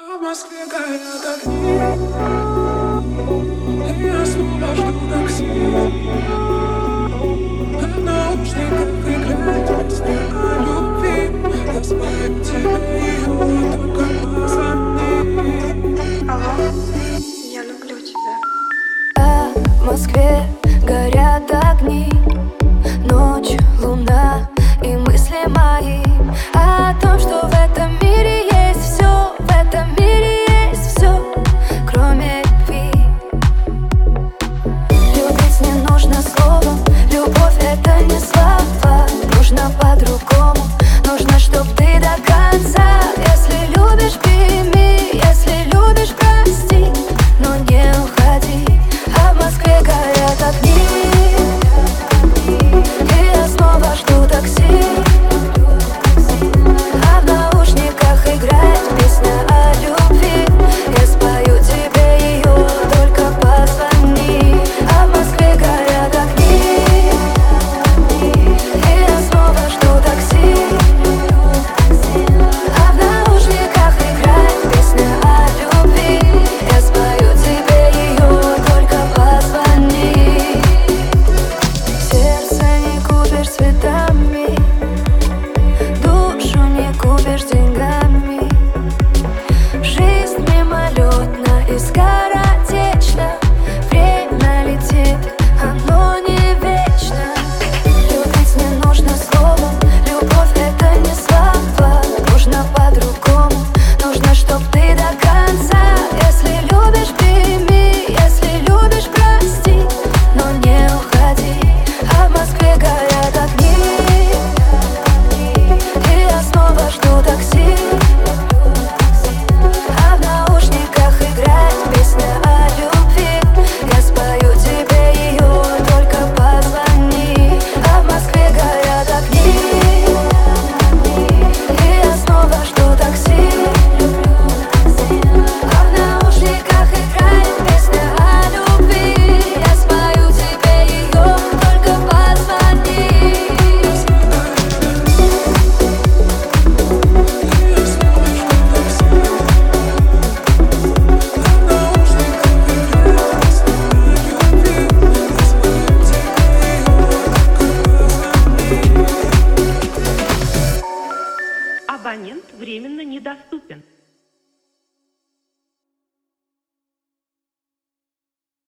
А в Москве горят огни. Я снова жду такси. В наушниках играет песня о любви. Я вспомню тебя ее только позади Алло, я люблю тебя. А в Москве горят огни. Ночь, луна и мысли мои О том, что в абонент временно недоступен.